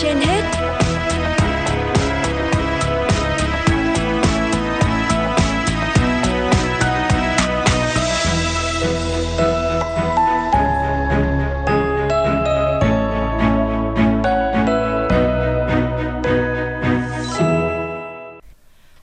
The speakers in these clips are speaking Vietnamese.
trên hết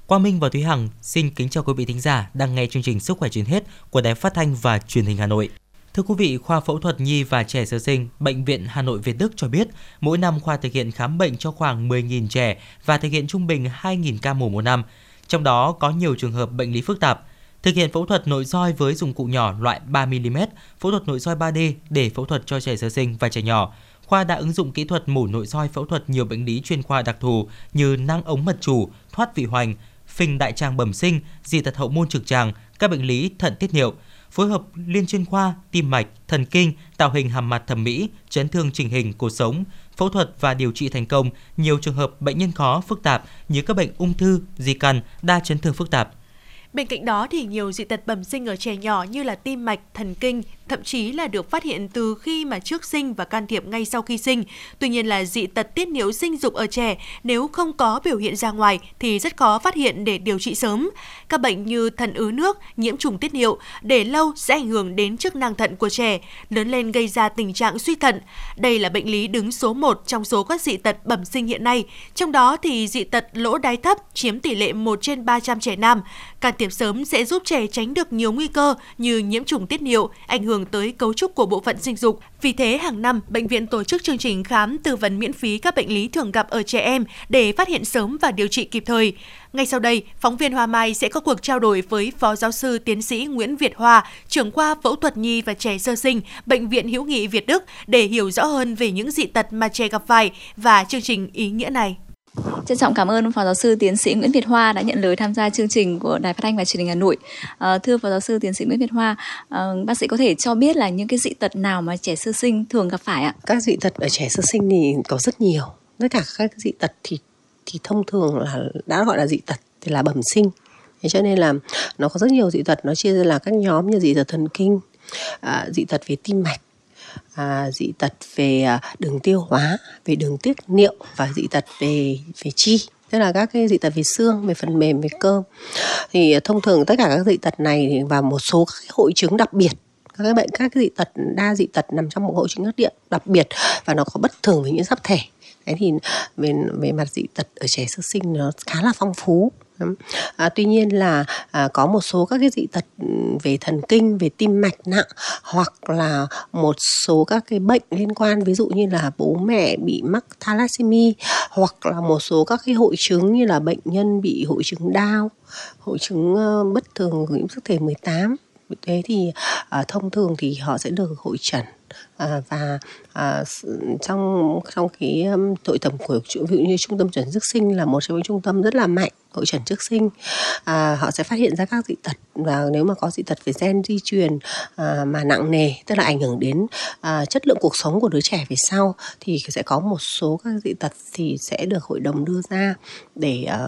Quang Minh và Thúy Hằng xin kính chào quý vị thính giả đang nghe chương trình Sức khỏe trên hết của Đài Phát thanh và Truyền hình Hà Nội. Thưa quý vị, khoa phẫu thuật nhi và trẻ sơ sinh, Bệnh viện Hà Nội Việt Đức cho biết, mỗi năm khoa thực hiện khám bệnh cho khoảng 10.000 trẻ và thực hiện trung bình 2.000 ca mổ một năm. Trong đó có nhiều trường hợp bệnh lý phức tạp. Thực hiện phẫu thuật nội soi với dụng cụ nhỏ loại 3mm, phẫu thuật nội soi 3D để phẫu thuật cho trẻ sơ sinh và trẻ nhỏ. Khoa đã ứng dụng kỹ thuật mổ nội soi phẫu thuật nhiều bệnh lý chuyên khoa đặc thù như năng ống mật chủ, thoát vị hoành, phình đại tràng bẩm sinh, dị tật hậu môn trực tràng, các bệnh lý thận tiết niệu, phối hợp liên chuyên khoa, tim mạch, thần kinh, tạo hình hàm mặt thẩm mỹ, chấn thương chỉnh hình cuộc sống, phẫu thuật và điều trị thành công nhiều trường hợp bệnh nhân khó phức tạp như các bệnh ung thư, di căn, đa chấn thương phức tạp. Bên cạnh đó thì nhiều dị tật bẩm sinh ở trẻ nhỏ như là tim mạch, thần kinh, thậm chí là được phát hiện từ khi mà trước sinh và can thiệp ngay sau khi sinh. Tuy nhiên là dị tật tiết niệu sinh dục ở trẻ nếu không có biểu hiện ra ngoài thì rất khó phát hiện để điều trị sớm. Các bệnh như thận ứ nước, nhiễm trùng tiết niệu để lâu sẽ ảnh hưởng đến chức năng thận của trẻ, lớn lên gây ra tình trạng suy thận. Đây là bệnh lý đứng số 1 trong số các dị tật bẩm sinh hiện nay. Trong đó thì dị tật lỗ đái thấp chiếm tỷ lệ 1 trên 300 trẻ nam. Can thiệp sớm sẽ giúp trẻ tránh được nhiều nguy cơ như nhiễm trùng tiết niệu, ảnh hưởng tới cấu trúc của bộ phận sinh dục. Vì thế, hàng năm, bệnh viện tổ chức chương trình khám tư vấn miễn phí các bệnh lý thường gặp ở trẻ em để phát hiện sớm và điều trị kịp thời. Ngay sau đây, phóng viên Hoa Mai sẽ có cuộc trao đổi với Phó Giáo sư Tiến sĩ Nguyễn Việt Hoa, trưởng khoa phẫu thuật nhi và trẻ sơ sinh, Bệnh viện Hữu nghị Việt Đức để hiểu rõ hơn về những dị tật mà trẻ gặp phải và chương trình ý nghĩa này. Trân trọng cảm ơn Phó Giáo sư Tiến sĩ Nguyễn Việt Hoa đã nhận lời tham gia chương trình của Đài Phát thanh và Truyền hình Hà Nội. À, thưa Phó Giáo sư Tiến sĩ Nguyễn Việt Hoa, à, bác sĩ có thể cho biết là những cái dị tật nào mà trẻ sơ sinh thường gặp phải ạ? Các dị tật ở trẻ sơ sinh thì có rất nhiều. Tất cả các dị tật thì thì thông thường là đã gọi là dị tật thì là bẩm sinh. Thế cho nên là nó có rất nhiều dị tật, nó chia ra là các nhóm như dị tật thần kinh, à, dị tật về tim mạch, à, dị tật về à, đường tiêu hóa về đường tiết niệu và dị tật về về chi tức là các cái dị tật về xương về phần mềm về cơ. Thì thông thường tất cả các dị tật này và một số các hội chứng đặc biệt các cái bệnh các cái dị tật đa dị tật nằm trong một hội chứng đặc điện đặc biệt và nó có bất thường về những sắp thể. Thế thì về về mặt dị tật ở trẻ sơ sinh nó khá là phong phú. À, tuy nhiên là à, có một số các cái dị tật về thần kinh, về tim mạch nặng hoặc là một số các cái bệnh liên quan ví dụ như là bố mẹ bị mắc thalassemia hoặc là một số các cái hội chứng như là bệnh nhân bị hội chứng đau, hội chứng uh, bất thường nhiễm sắc thể 18 thế thì à, thông thường thì họ sẽ được hội trần. À, và à, trong trong cái um, tội tầm của ví dụ như trung tâm chuẩn trước sinh là một trong những trung tâm rất là mạnh hội trần trước sinh. À, họ sẽ phát hiện ra các dị tật và nếu mà có dị tật về gen di truyền à, mà nặng nề tức là ảnh hưởng đến à, chất lượng cuộc sống của đứa trẻ về sau thì sẽ có một số các dị tật thì sẽ được hội đồng đưa ra để à,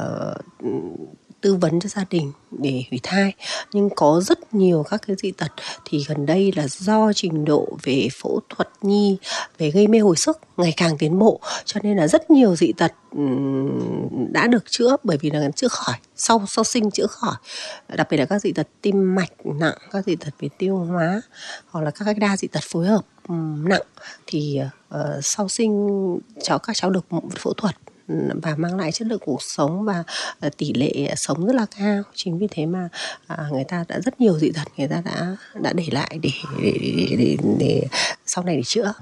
tư vấn cho gia đình để hủy thai. Nhưng có rất nhiều các cái dị tật thì gần đây là do trình độ về phẫu thuật nhi về gây mê hồi sức ngày càng tiến bộ. Cho nên là rất nhiều dị tật đã được chữa bởi vì là chữa khỏi sau sau sinh chữa khỏi. Đặc biệt là các dị tật tim mạch nặng các dị tật về tiêu hóa hoặc là các cái đa dị tật phối hợp nặng thì uh, sau sinh cháu các cháu được phẫu thuật và mang lại chất lượng cuộc sống và ờ, tỷ lệ sống rất là cao. Chính vì thế mà à, người ta đã rất nhiều dị tật người ta đã đã để lại để để, để, để, để sau này để chữa.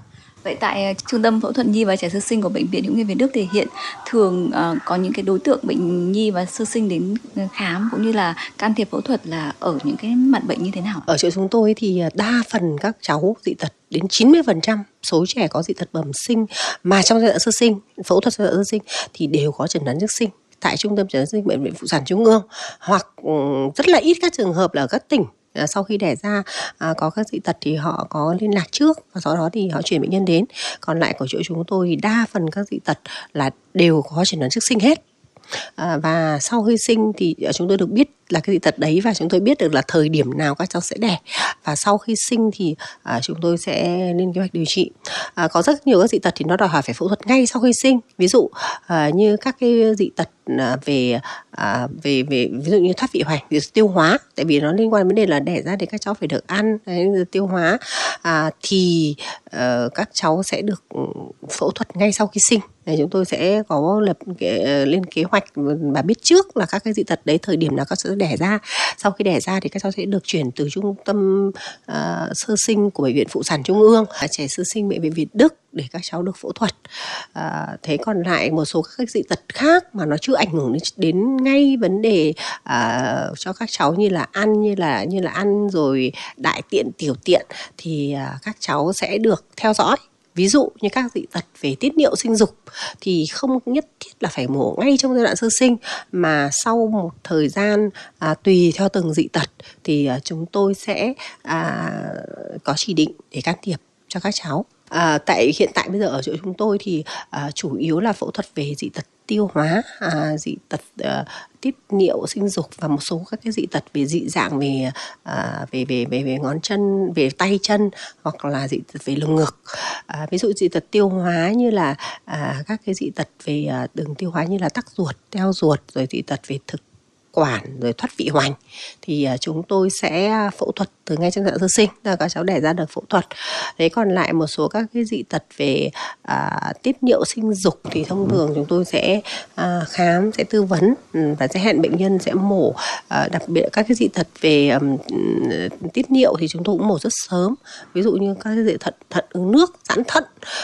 Vậy tại ờ, trung tâm phẫu thuật nhi và trẻ sơ sinh của bệnh viện hữu nghị Việt Đức thì hiện thường uh, có những cái đối tượng bệnh nhi và sơ sinh đến ờ, khám cũng như là can thiệp phẫu thuật là ở những cái mặt bệnh như thế nào? Ở chỗ chúng tôi thì đa phần các cháu dị tật đến 90% số trẻ có dị tật bẩm sinh mà trong giai đoạn sơ sinh, phẫu thuật giai đoạn sơ sinh thì đều có chẩn đoán trước sinh tại trung tâm chẩn đoán sinh bệnh viện phụ sản trung ương hoặc rất là ít các trường hợp là ở các tỉnh Ờ, sau khi đẻ ra à, có các dị tật thì họ có liên lạc trước và sau đó thì họ chuyển bệnh nhân đến. Còn lại của chỗ chúng tôi thì đa phần các dị tật là đều có chẩn đoán trước sinh hết à, và sau khi sinh thì ờ, chúng tôi được biết là cái dị tật đấy và chúng tôi biết được là thời điểm nào các cháu sẽ đẻ. Và sau khi sinh thì à, chúng tôi sẽ lên kế hoạch điều trị. À, có rất nhiều các dị tật thì nó đòi hỏi phải phẫu thuật ngay sau khi sinh. Ví dụ à, như các cái dị tật à, về à, về về ví dụ như thoát vị hoành tiêu hóa tại vì nó liên quan đến vấn đề là đẻ ra thì các cháu phải được ăn đấy, tiêu hóa. À, thì ờ, các cháu sẽ được ừ, phẫu thuật ngay sau khi sinh thì chúng tôi sẽ có lập lên kế hoạch và biết trước là các cái dị tật đấy thời điểm nào các cháu sẽ đẻ ra. Sau khi đẻ ra thì các cháu sẽ được chuyển từ trung tâm uh, sơ sinh của bệnh viện phụ sản trung ương trẻ sơ sinh bệnh viện việt đức để các cháu được phẫu thuật. À, thế còn lại một số các dị tật khác mà nó chưa ảnh hưởng đến, đến ngay vấn đề à, cho các cháu như là ăn như là như là ăn rồi đại tiện tiểu tiện thì à, các cháu sẽ được theo dõi ví dụ như các dị tật về tiết niệu sinh dục thì không nhất thiết là phải mổ ngay trong giai đoạn sơ sinh mà sau một thời gian à, tùy theo từng dị tật thì à, chúng tôi sẽ à, có chỉ định để can thiệp cho các cháu À, tại hiện tại bây giờ ở chỗ chúng tôi thì à, chủ yếu là phẫu thuật về dị tật tiêu hóa, à, dị tật à, tiết niệu sinh dục và một số các cái dị tật về dị dạng về à, về về về về ngón chân, về tay chân hoặc là dị tật về lồng ngực. À, ví dụ dị tật tiêu hóa như là à, các cái dị tật về à, đường tiêu hóa như là tắc ruột, teo ruột rồi dị tật về thực quản rồi thoát vị hoành thì à, chúng tôi sẽ phẫu thuật từ ngay trong giai đoạn sơ sinh là các cháu đẻ ra được phẫu thuật. Đấy còn lại một số các cái dị tật về à, tiết niệu sinh dục thì thông thường chúng tôi sẽ à, khám sẽ tư vấn ừ, và sẽ hẹn bệnh nhân sẽ mổ à, đặc biệt các cái dị tật về um, tiết niệu thì chúng tôi cũng mổ rất sớm. Ví dụ như các cái dị thận thận ứng nước giãn thận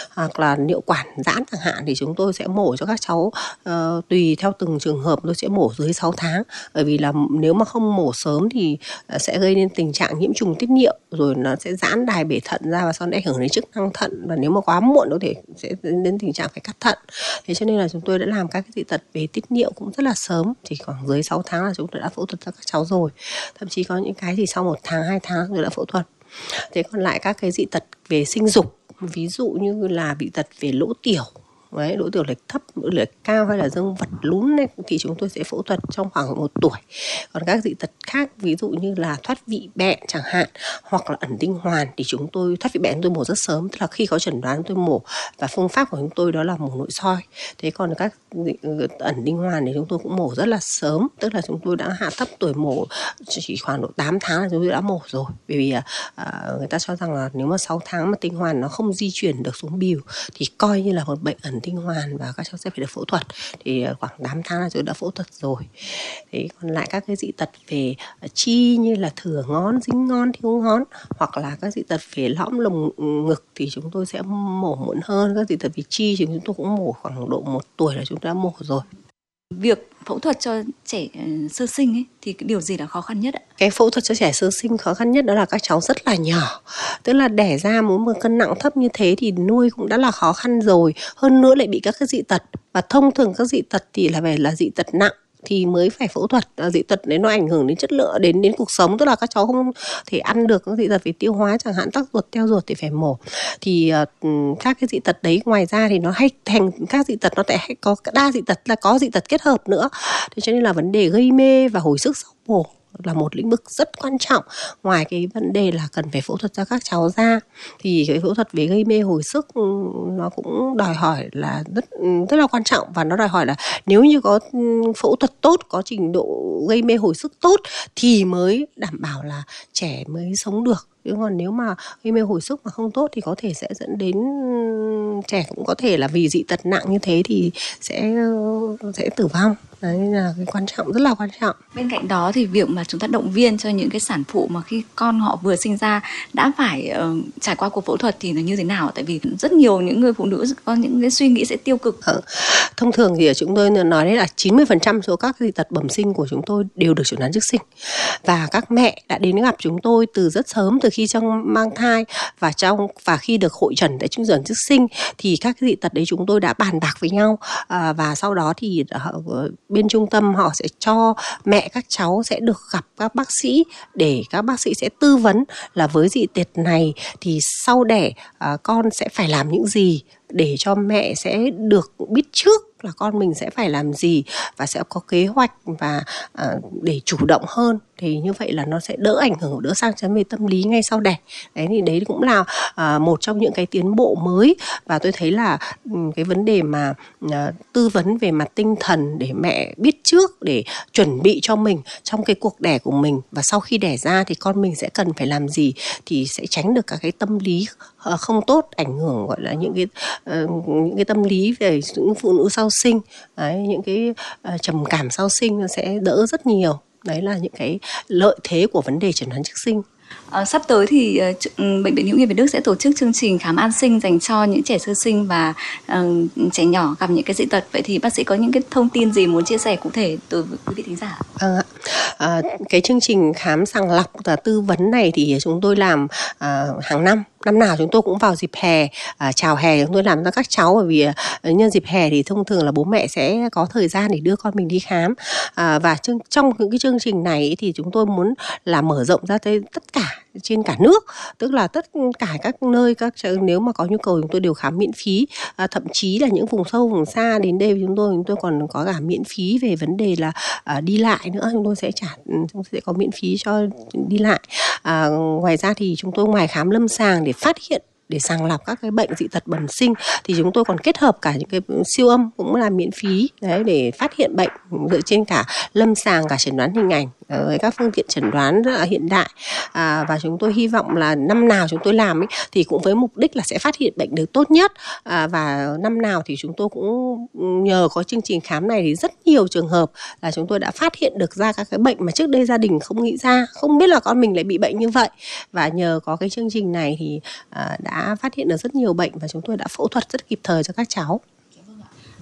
hoặc là niệu quản giãn chẳng hạn thì chúng tôi sẽ mổ cho các cháu uh, tùy theo từng trường hợp tôi sẽ mổ dưới 6 tháng. Bởi vì là nếu mà không mổ sớm thì ờ, sẽ gây nên tình trạng nhiễm trùng tiết niệu, rồi nó sẽ giãn đài bể thận ra và sau đó ảnh hưởng đến chức năng thận. Và nếu mà quá muộn có thể sẽ đến tình trạng phải cắt thận. Thế cho nên là chúng tôi đã làm các cái dị tật về tiết niệu cũng rất là sớm. Chỉ khoảng dưới 6 tháng là chúng tôi đã phẫu thuật cho các cháu rồi. Thậm chí có những cái thì sau một tháng, hai tháng rồi đã phẫu thuật. Thế còn lại các cái dị tật về sinh dục, ví dụ như là bị tật về lỗ tiểu đấy lỗ tiểu lệch thấp tiểu lệch cao hay là dương vật lún này thì chúng tôi sẽ phẫu thuật trong khoảng một tuổi. Còn các dị tật khác ví dụ như là thoát vị bẹn chẳng hạn hoặc là ẩn tinh hoàn thì chúng tôi thoát vị bẹn tôi mổ rất sớm. Tức là khi có chẩn đoán tôi mổ và phương pháp của chúng tôi đó là mổ nội soi. Thế còn các ẩn tinh hoàn thì chúng tôi cũng mổ rất là sớm. Tức là chúng tôi đã hạ thấp tuổi mổ chỉ khoảng độ 8 tháng là chúng tôi đã mổ rồi. Bởi vì à, người ta cho rằng là nếu mà 6 tháng mà tinh hoàn nó không di chuyển được xuống bìu thì coi như là một bệnh ẩn tinh hoàn và các cháu sẽ phải được phẫu thuật. Thì ờ, khoảng 8 tháng là chúng đã phẫu thuật rồi. Thế còn lại các cái dị tật về ờ, chi như là thừa ngón, dính ngón, thiếu ngón hoặc là các dị tật về lõm lồng ngực thì chúng tôi sẽ mổ muộn hơn. Các dị tật về chi thì chúng tôi cũng mổ khoảng độ một tuổi là chúng ta mổ rồi việc phẫu thuật cho trẻ ờ, sơ sinh ấy, thì cái điều gì là khó khăn nhất ạ? Cái phẫu thuật cho trẻ sơ sinh khó khăn nhất đó là các cháu rất là nhỏ. Tức là đẻ ra muốn một cân nặng thấp như thế thì nuôi cũng đã là khó khăn rồi. Hơn nữa lại bị các cái dị tật và thông thường các dị tật thì là về là dị tật nặng thì mới phải phẫu thuật à, dị tật đấy nó ảnh hưởng đến chất lượng đến đến cuộc sống. Tức là các cháu không thể ăn được các dị tật về tiêu hóa chẳng hạn tắc ruột teo ruột thì phải mổ. Thì uh, các cái dị tật đấy ngoài ra thì nó hay thành các dị tật nó lại có đa dị tật là có dị tật kết hợp nữa. Thế cho nên là vấn đề gây mê và hồi sức sau mổ là một lĩnh vực rất quan trọng. Ngoài cái vấn đề là cần phải phẫu thuật cho các cháu ra, thì cái phẫu thuật về gây mê hồi sức ừ, nó cũng đòi hỏi là rất ừ, rất là quan trọng. Và nó đòi hỏi là nếu như có ừ, phẫu thuật tốt, có trình độ gây mê hồi sức tốt thì mới đảm bảo là trẻ mới sống được. Chứ còn nếu mà gây mê hồi sức mà không tốt thì có thể sẽ dẫn đến trẻ cũng có thể là vì dị tật nặng như thế thì sẽ sẽ tử vong đấy là cái quan trọng rất là quan trọng. Bên cạnh đó thì việc mà chúng ta động viên cho những cái sản phụ mà khi con họ vừa sinh ra đã phải uh, trải qua cuộc phẫu thuật thì là như thế nào? Tại vì rất nhiều những người phụ nữ có những cái suy nghĩ sẽ tiêu cực. Ừ. thông thường thì chúng tôi nói đấy là 90% số các dị tật bẩm sinh của chúng tôi đều được chẩn đoán trước sinh. Và các mẹ đã đến gặp chúng tôi từ rất sớm từ khi trong mang thai và trong và khi được hội trần tại trung dưỡng trước sinh thì các dị tật đấy chúng tôi đã bàn bạc với nhau. À, và sau đó thì uh, bên trung tâm họ sẽ cho mẹ các cháu sẽ được gặp các bác sĩ để các bác sĩ sẽ tư vấn là với dị tật này thì sau đẻ à, con sẽ phải làm những gì để cho mẹ sẽ được biết trước là con mình sẽ phải làm gì và sẽ có kế hoạch và à, để chủ động hơn thì như vậy là nó sẽ đỡ ảnh hưởng đỡ sang chấn về tâm lý ngay sau đẻ. Đấy thì đấy cũng là à, một trong những cái tiến bộ mới. Và tôi thấy là ừ, cái vấn đề mà à, tư vấn về mặt tinh thần để mẹ biết trước để chuẩn bị cho mình trong cái cuộc đẻ của mình và sau khi đẻ ra thì con mình sẽ cần phải làm gì thì sẽ tránh được các cái tâm lý ờ, không tốt ảnh hưởng gọi là những cái uh, những cái tâm lý về những phụ nữ sau sinh. Đấy, những cái uh, trầm cảm sau sinh nó sẽ đỡ rất nhiều đấy là những cái lợi thế của vấn đề chẩn đoán trước sinh À, sắp tới thì uh, bệnh viện hữu nghị Việt Đức sẽ tổ chức chương trình khám an sinh dành cho những trẻ sơ sinh và uh, trẻ nhỏ gặp những cái dị tật. Vậy thì bác sĩ có những cái thông tin gì muốn chia sẻ cụ thể từ quý vị thính giả? À, à, cái chương trình khám sàng lọc và tư vấn này thì chúng tôi làm à, hàng năm năm nào chúng tôi cũng vào dịp hè à, chào hè chúng tôi làm cho các cháu bởi vì à, nhân dịp hè thì thông thường là bố mẹ sẽ có thời gian để đưa con mình đi khám. À, và chương, trong những cái chương trình này thì chúng tôi muốn là mở rộng ra tới tất cả trên cả nước. Tức là tất cả các nơi các nếu mà có nhu cầu chúng tôi đều khám miễn phí. À, thậm chí là những vùng sâu vùng xa đến đây chúng tôi chúng tôi còn có cả miễn phí về vấn đề là à, đi lại nữa. Chúng tôi sẽ trả ừ, chúng tôi sẽ có miễn phí cho đi lại. À, ngoài ra thì chúng tôi ngoài khám lâm sàng để phát hiện để sàng lọc các cái bệnh dị tật bẩm sinh thì chúng tôi còn kết hợp cả những cái siêu âm cũng là miễn phí đấy để phát hiện bệnh dựa trên cả lâm sàng cả chẩn đoán hình ảnh ờ, với các phương tiện chẩn đoán rất là hiện đại. À, và chúng tôi hy vọng là năm nào chúng tôi làm ấy, thì cũng với mục đích là sẽ phát hiện bệnh được tốt nhất. À, và năm nào thì chúng tôi cũng nhờ có chương trình khám này thì rất nhiều trường hợp là chúng tôi đã phát hiện được ra các cái bệnh mà trước đây gia đình không nghĩ ra không biết là con mình lại bị bệnh như vậy. Và nhờ có cái chương trình này thì à, đã phát hiện được rất nhiều bệnh và chúng tôi đã phẫu thuật rất kịp thời cho các cháu.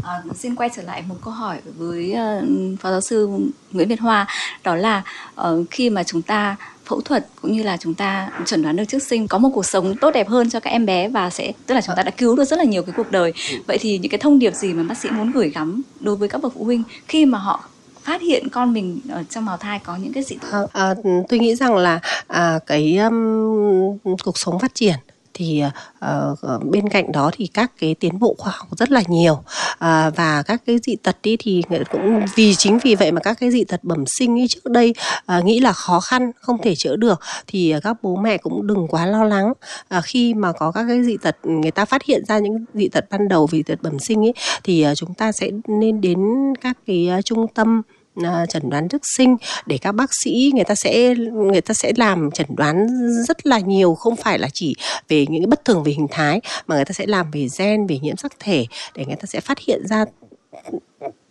À, xin quay trở lại một câu hỏi với uh, phó giáo sư Nguyễn Việt Hoa đó là uh, khi mà chúng ta phẫu thuật cũng như là chúng ta chẩn đoán được trước sinh có một cuộc sống tốt đẹp hơn cho các em bé và sẽ tức là chúng ta đã cứu được rất là nhiều cái cuộc đời. Vậy thì những cái thông điệp gì mà bác sĩ muốn gửi gắm đối với các bậc phụ huynh khi mà họ phát hiện con mình ở trong bào thai có những cái gì à, à, tôi nghĩ rằng là à, cái um, cuộc sống phát triển thì uh, bên cạnh đó thì các cái tiến bộ khoa học rất là nhiều. Uh, và các cái dị tật đi thì cũng vì chính vì vậy mà các cái dị tật bẩm sinh ấy trước đây uh, nghĩ là khó khăn không thể chữa được thì các bố mẹ cũng đừng quá lo lắng. Uh, khi mà có các cái dị tật người ta phát hiện ra những dị tật ban đầu vì dị tật bẩm sinh ấy thì uh, chúng ta sẽ nên đến các cái uh, trung tâm À, chẩn đoán trước sinh để các bác sĩ người ta sẽ người ta sẽ làm chẩn đoán rất là nhiều không phải là chỉ về những cái bất thường về hình thái mà người ta sẽ làm về gen về nhiễm sắc thể để người ta sẽ phát hiện ra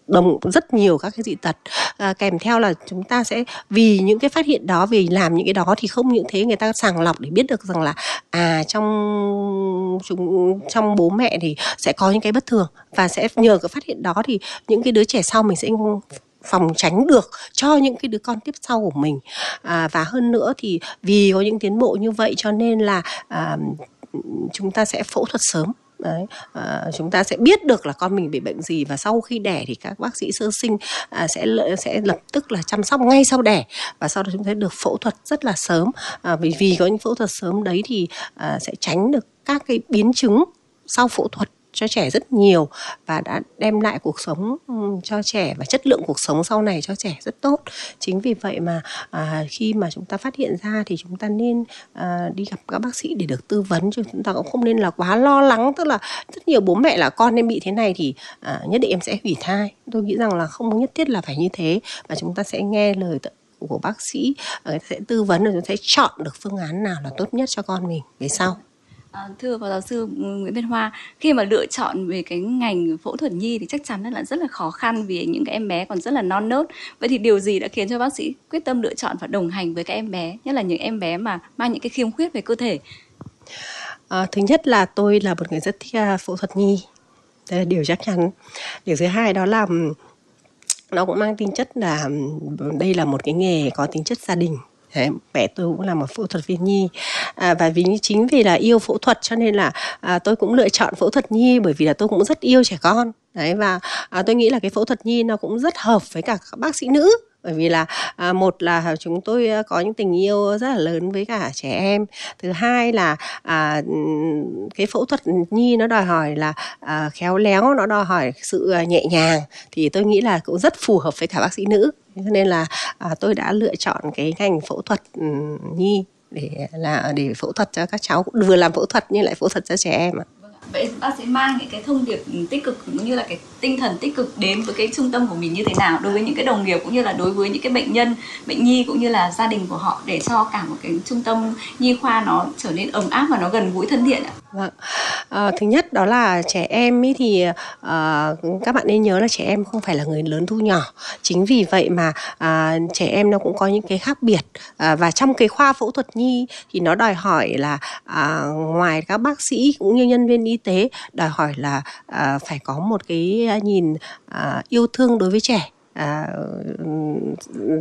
đồng rất nhiều các cái dị tật. À, kèm theo là chúng ta sẽ vì những cái phát hiện đó vì làm những cái đó thì không những thế người ta sàng lọc để biết được rằng là à trong chúng trong bố mẹ thì sẽ có những cái bất thường. Và sẽ nhờ cái phát hiện đó thì những cái đứa trẻ sau mình sẽ phòng tránh được cho những cái đứa con tiếp sau của mình. À, và hơn nữa thì vì có những tiến bộ như vậy cho nên là à, chúng ta sẽ phẫu thuật sớm. Đấy, à, chúng ta sẽ biết được là con mình bị bệnh gì và sau khi đẻ thì các bác sĩ sơ sinh à, sẽ sẽ lập tức là chăm sóc ngay sau đẻ và sau đó chúng ta được phẫu thuật rất là sớm. À, vì vì có những phẫu thuật sớm đấy thì à, sẽ tránh được các cái biến chứng sau phẫu thuật cho trẻ rất nhiều và đã đem lại cuộc sống ừ, cho trẻ và chất lượng cuộc sống sau này cho trẻ rất tốt. Chính vì vậy mà à, khi mà chúng ta phát hiện ra thì chúng ta nên à, đi gặp các bác sĩ để được tư vấn chứ chúng ta cũng không nên là quá lo lắng. Tức là rất nhiều bố mẹ là con em bị thế này thì à, nhất định em sẽ hủy thai. Tôi nghĩ rằng là không nhất thiết là phải như thế và chúng ta sẽ nghe lời của bác sĩ người ta sẽ tư vấn rồi chúng ta sẽ chọn được phương án nào là tốt nhất cho con mình. Về sau. À, thưa phó giáo sư Nguyễn Văn Hoa, khi mà lựa chọn về cái ngành phẫu thuật nhi thì chắc chắn là rất là khó khăn vì những cái em bé còn rất là non nớt. Vậy thì điều gì đã khiến cho bác sĩ quyết tâm lựa chọn và đồng hành với các em bé, nhất là những em bé mà mang những cái khiếm khuyết về cơ thể? À, thứ nhất là tôi là một người rất thích à, phẫu thuật nhi, đây là điều chắc chắn. Điều thứ hai đó là nó cũng mang tính chất là đây là một cái nghề có tính chất gia đình Đấy, mẹ tôi cũng là một phẫu thuật viên nhi. À, và vì chính vì là yêu phẫu thuật cho nên là à, tôi cũng lựa chọn phẫu thuật nhi bởi vì là tôi cũng rất yêu trẻ con. Đấy và à, tôi nghĩ là cái phẫu thuật nhi nó cũng rất hợp với cả các bác sĩ nữ bởi vì là à, một là chúng tôi à, có những tình yêu rất là lớn với cả trẻ em. Thứ hai là à, cái phẫu thuật nhi nó đòi hỏi là à, khéo léo nó đòi hỏi sự à, nhẹ nhàng. Thì tôi nghĩ là cũng rất phù hợp với cả bác sĩ nữ. Cho nên là à, tôi đã lựa chọn cái ngành phẫu thuật ừ, nhi để là để phẫu thuật cho các cháu vừa làm phẫu thuật nhưng lại phẫu thuật cho trẻ em ạ vậy bác sẽ mang những cái thông điệp tích cực cũng như là cái tinh thần tích cực đến với cái trung tâm của mình như thế nào đối với những cái đồng nghiệp cũng như là đối với những cái bệnh nhân bệnh nhi cũng như là gia đình của họ để cho cả một cái trung tâm nhi khoa nó trở nên ấm áp và nó gần gũi thân thiện ạ Vâng. À, thứ nhất đó là trẻ em ý thì à, các bạn nên nhớ là trẻ em không phải là người lớn thu nhỏ. Chính vì vậy mà à, trẻ em nó cũng có những cái khác biệt à, và trong cái khoa phẫu thuật nhi thì nó đòi hỏi là à, ngoài các bác sĩ cũng như nhân viên y tế đòi hỏi là à, phải có một cái à, nhìn à, yêu thương đối với trẻ. À,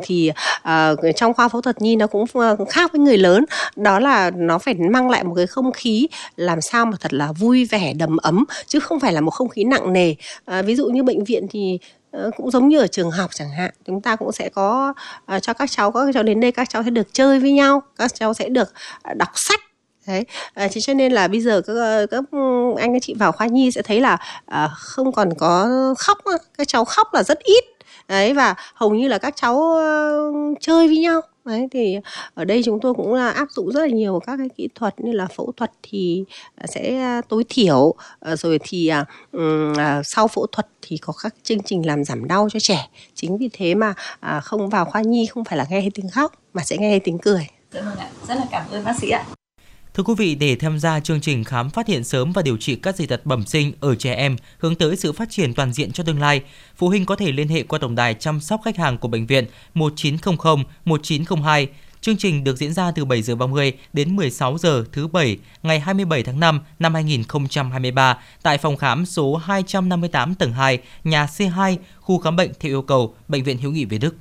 thì à, trong khoa phẫu thuật nhi nó cũng à, khác với người lớn. Đó là nó phải mang lại một cái không khí làm sao mà thật là vui vẻ đầm ấm chứ không phải là một không khí nặng nề. À, ví dụ như bệnh viện thì à, cũng giống như ở trường học chẳng hạn chúng ta cũng sẽ có uh, cho các cháu các cháu đến đây các cháu sẽ được chơi với nhau các cháu sẽ được đọc sách đấy. À, thế cho nên là bây giờ các ờ, các ừ, anh các chị vào khoa nhi sẽ thấy là à, không còn có khóc các cháu khóc là rất ít. Đấy và hầu như là các cháu uh, chơi với nhau. Đấy thì ở đây chúng tôi cũng là áp dụng rất là nhiều các cái kỹ thuật như là phẫu thuật thì à, sẽ tối thiểu. Ờ, rồi thì um, sau phẫu thuật thì có các chương trình làm giảm đau cho trẻ. Chính vì thế mà không vào khoa nhi không phải là nghe tiếng khóc mà sẽ nghe tiếng cười. Dạ vâng rất là cảm ơn bác sĩ ạ. Thưa quý vị, để tham gia chương trình khám phát hiện sớm và điều trị các dị tật bẩm sinh ở trẻ em hướng tới sự phát triển toàn diện cho tương lai, phụ huynh có thể liên hệ qua tổng đài chăm sóc khách hàng của bệnh viện 1900 1902. Chương trình được diễn ra từ 7 giờ 30 đến 16 giờ thứ bảy ngày 27 tháng 5 năm 2023 tại phòng khám số 258 tầng 2, nhà C2, khu khám bệnh theo yêu cầu Bệnh viện Hữu nghị Việt Đức.